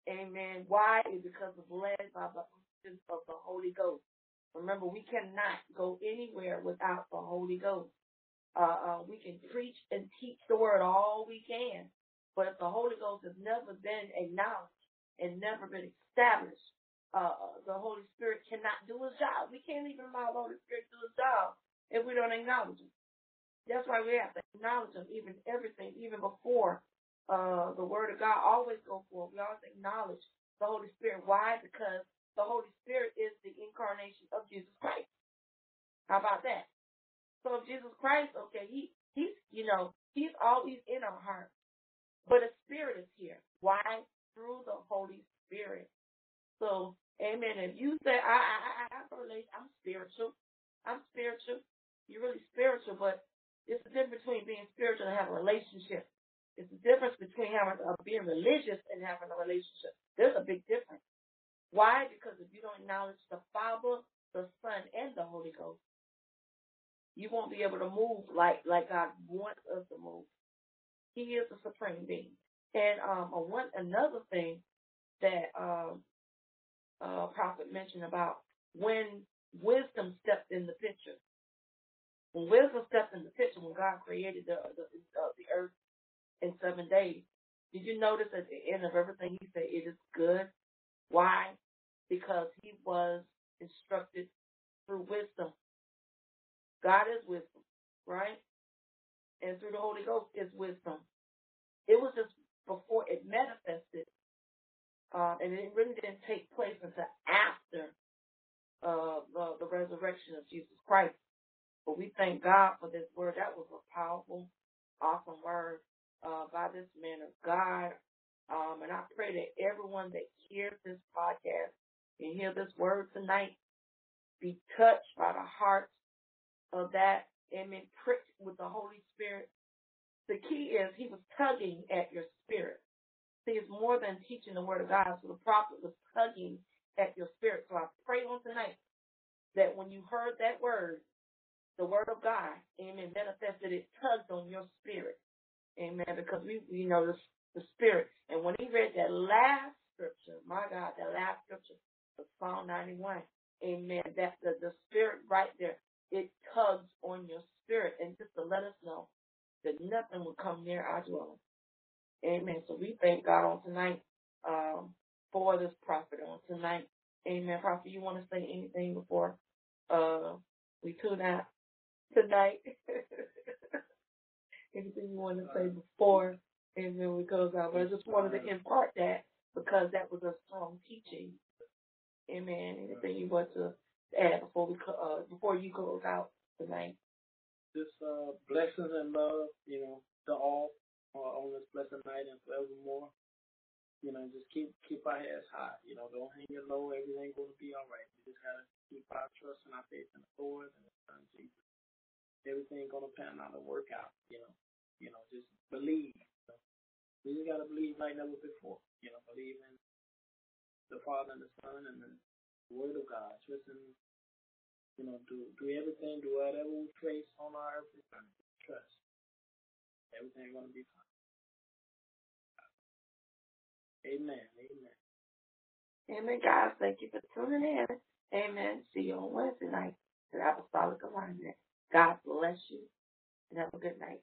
Amen. Why? Is because it's led by the of the Holy Ghost. Remember, we cannot go anywhere without the Holy Ghost. Uh, uh, we can preach and teach the word all we can, but if the Holy Ghost has never been acknowledged and never been established, uh, uh, the Holy Spirit cannot do his job. We can't even allow the Holy Spirit to do his job if we don't acknowledge him. That's why we have to acknowledge him, even everything, even before uh, the word of God always go forth. We always acknowledge the Holy Spirit. Why? Because the Holy Spirit is the incarnation of Jesus Christ. How about that? So Jesus Christ, okay, he he's you know, he's always in our heart. But a spirit is here. Why? Through the Holy Spirit. So, amen. If you say I I I, I'm spiritual. I'm spiritual. You're really spiritual, but it's the difference between being spiritual and having a relationship. It's the difference between having uh, being religious and having a relationship. There's a big difference. Why? Because if you don't acknowledge the Father, the Son, and the Holy Ghost, you won't be able to move like like God wants us to move. He is the supreme being. And um, one another thing that um, uh, Prophet mentioned about when wisdom stepped in the picture. When wisdom stepped in the picture, when God created the the, uh, the earth in seven days, did you notice at the end of everything He said it is good? Why? Because He was instructed through wisdom. God is wisdom, right? And through the Holy Ghost is wisdom. It was just before it manifested, uh, and it really didn't take place until after uh, the, the resurrection of Jesus Christ. But we thank God for this word. That was a powerful, awesome word uh, by this man of God. Um, and I pray that everyone that hears this podcast and hear this word tonight be touched by the heart of that and amen, pricked with the Holy Spirit. The key is he was tugging at your spirit. See, it's more than teaching the word of God. So the prophet was tugging at your spirit. So I pray on tonight that when you heard that word, the word of God, amen, manifested, it tugged on your spirit. Amen. Because we, you know, the, the spirit. And when he read that last scripture, my God, that last scripture of Psalm 91, amen, that the, the spirit right there, it tugs on your spirit. And just to let us know that nothing will come near our dwelling. Amen. So we thank God on tonight um, for this prophet on tonight. Amen. Prophet, you want to say anything before uh, we tune out tonight? anything you want to say before and then we close out? But I just wanted to impart that because that was a strong teaching. Amen. Anything you want to add before we uh, before you close out tonight? Just uh, blessings and love, you know, to all uh, on this blessed night and forevermore. You know, just keep keep our heads high. You know, don't hang it low. Everything's going to be all right. We just gotta keep our trust and our faith in the Lord and the Son Jesus. Everything's gonna pan out and work out. You know, you know, just believe. You just gotta believe like never before. You know, believe in the Father and the Son and the Word of God. Trust in, you know, do do everything, do whatever we face on our journey. Trust. Everything's gonna be fine. Amen. Amen. Amen, guys. Thank you for tuning in. Amen. See you on Wednesday night at Apostolic Alignment. God bless you and have a good night.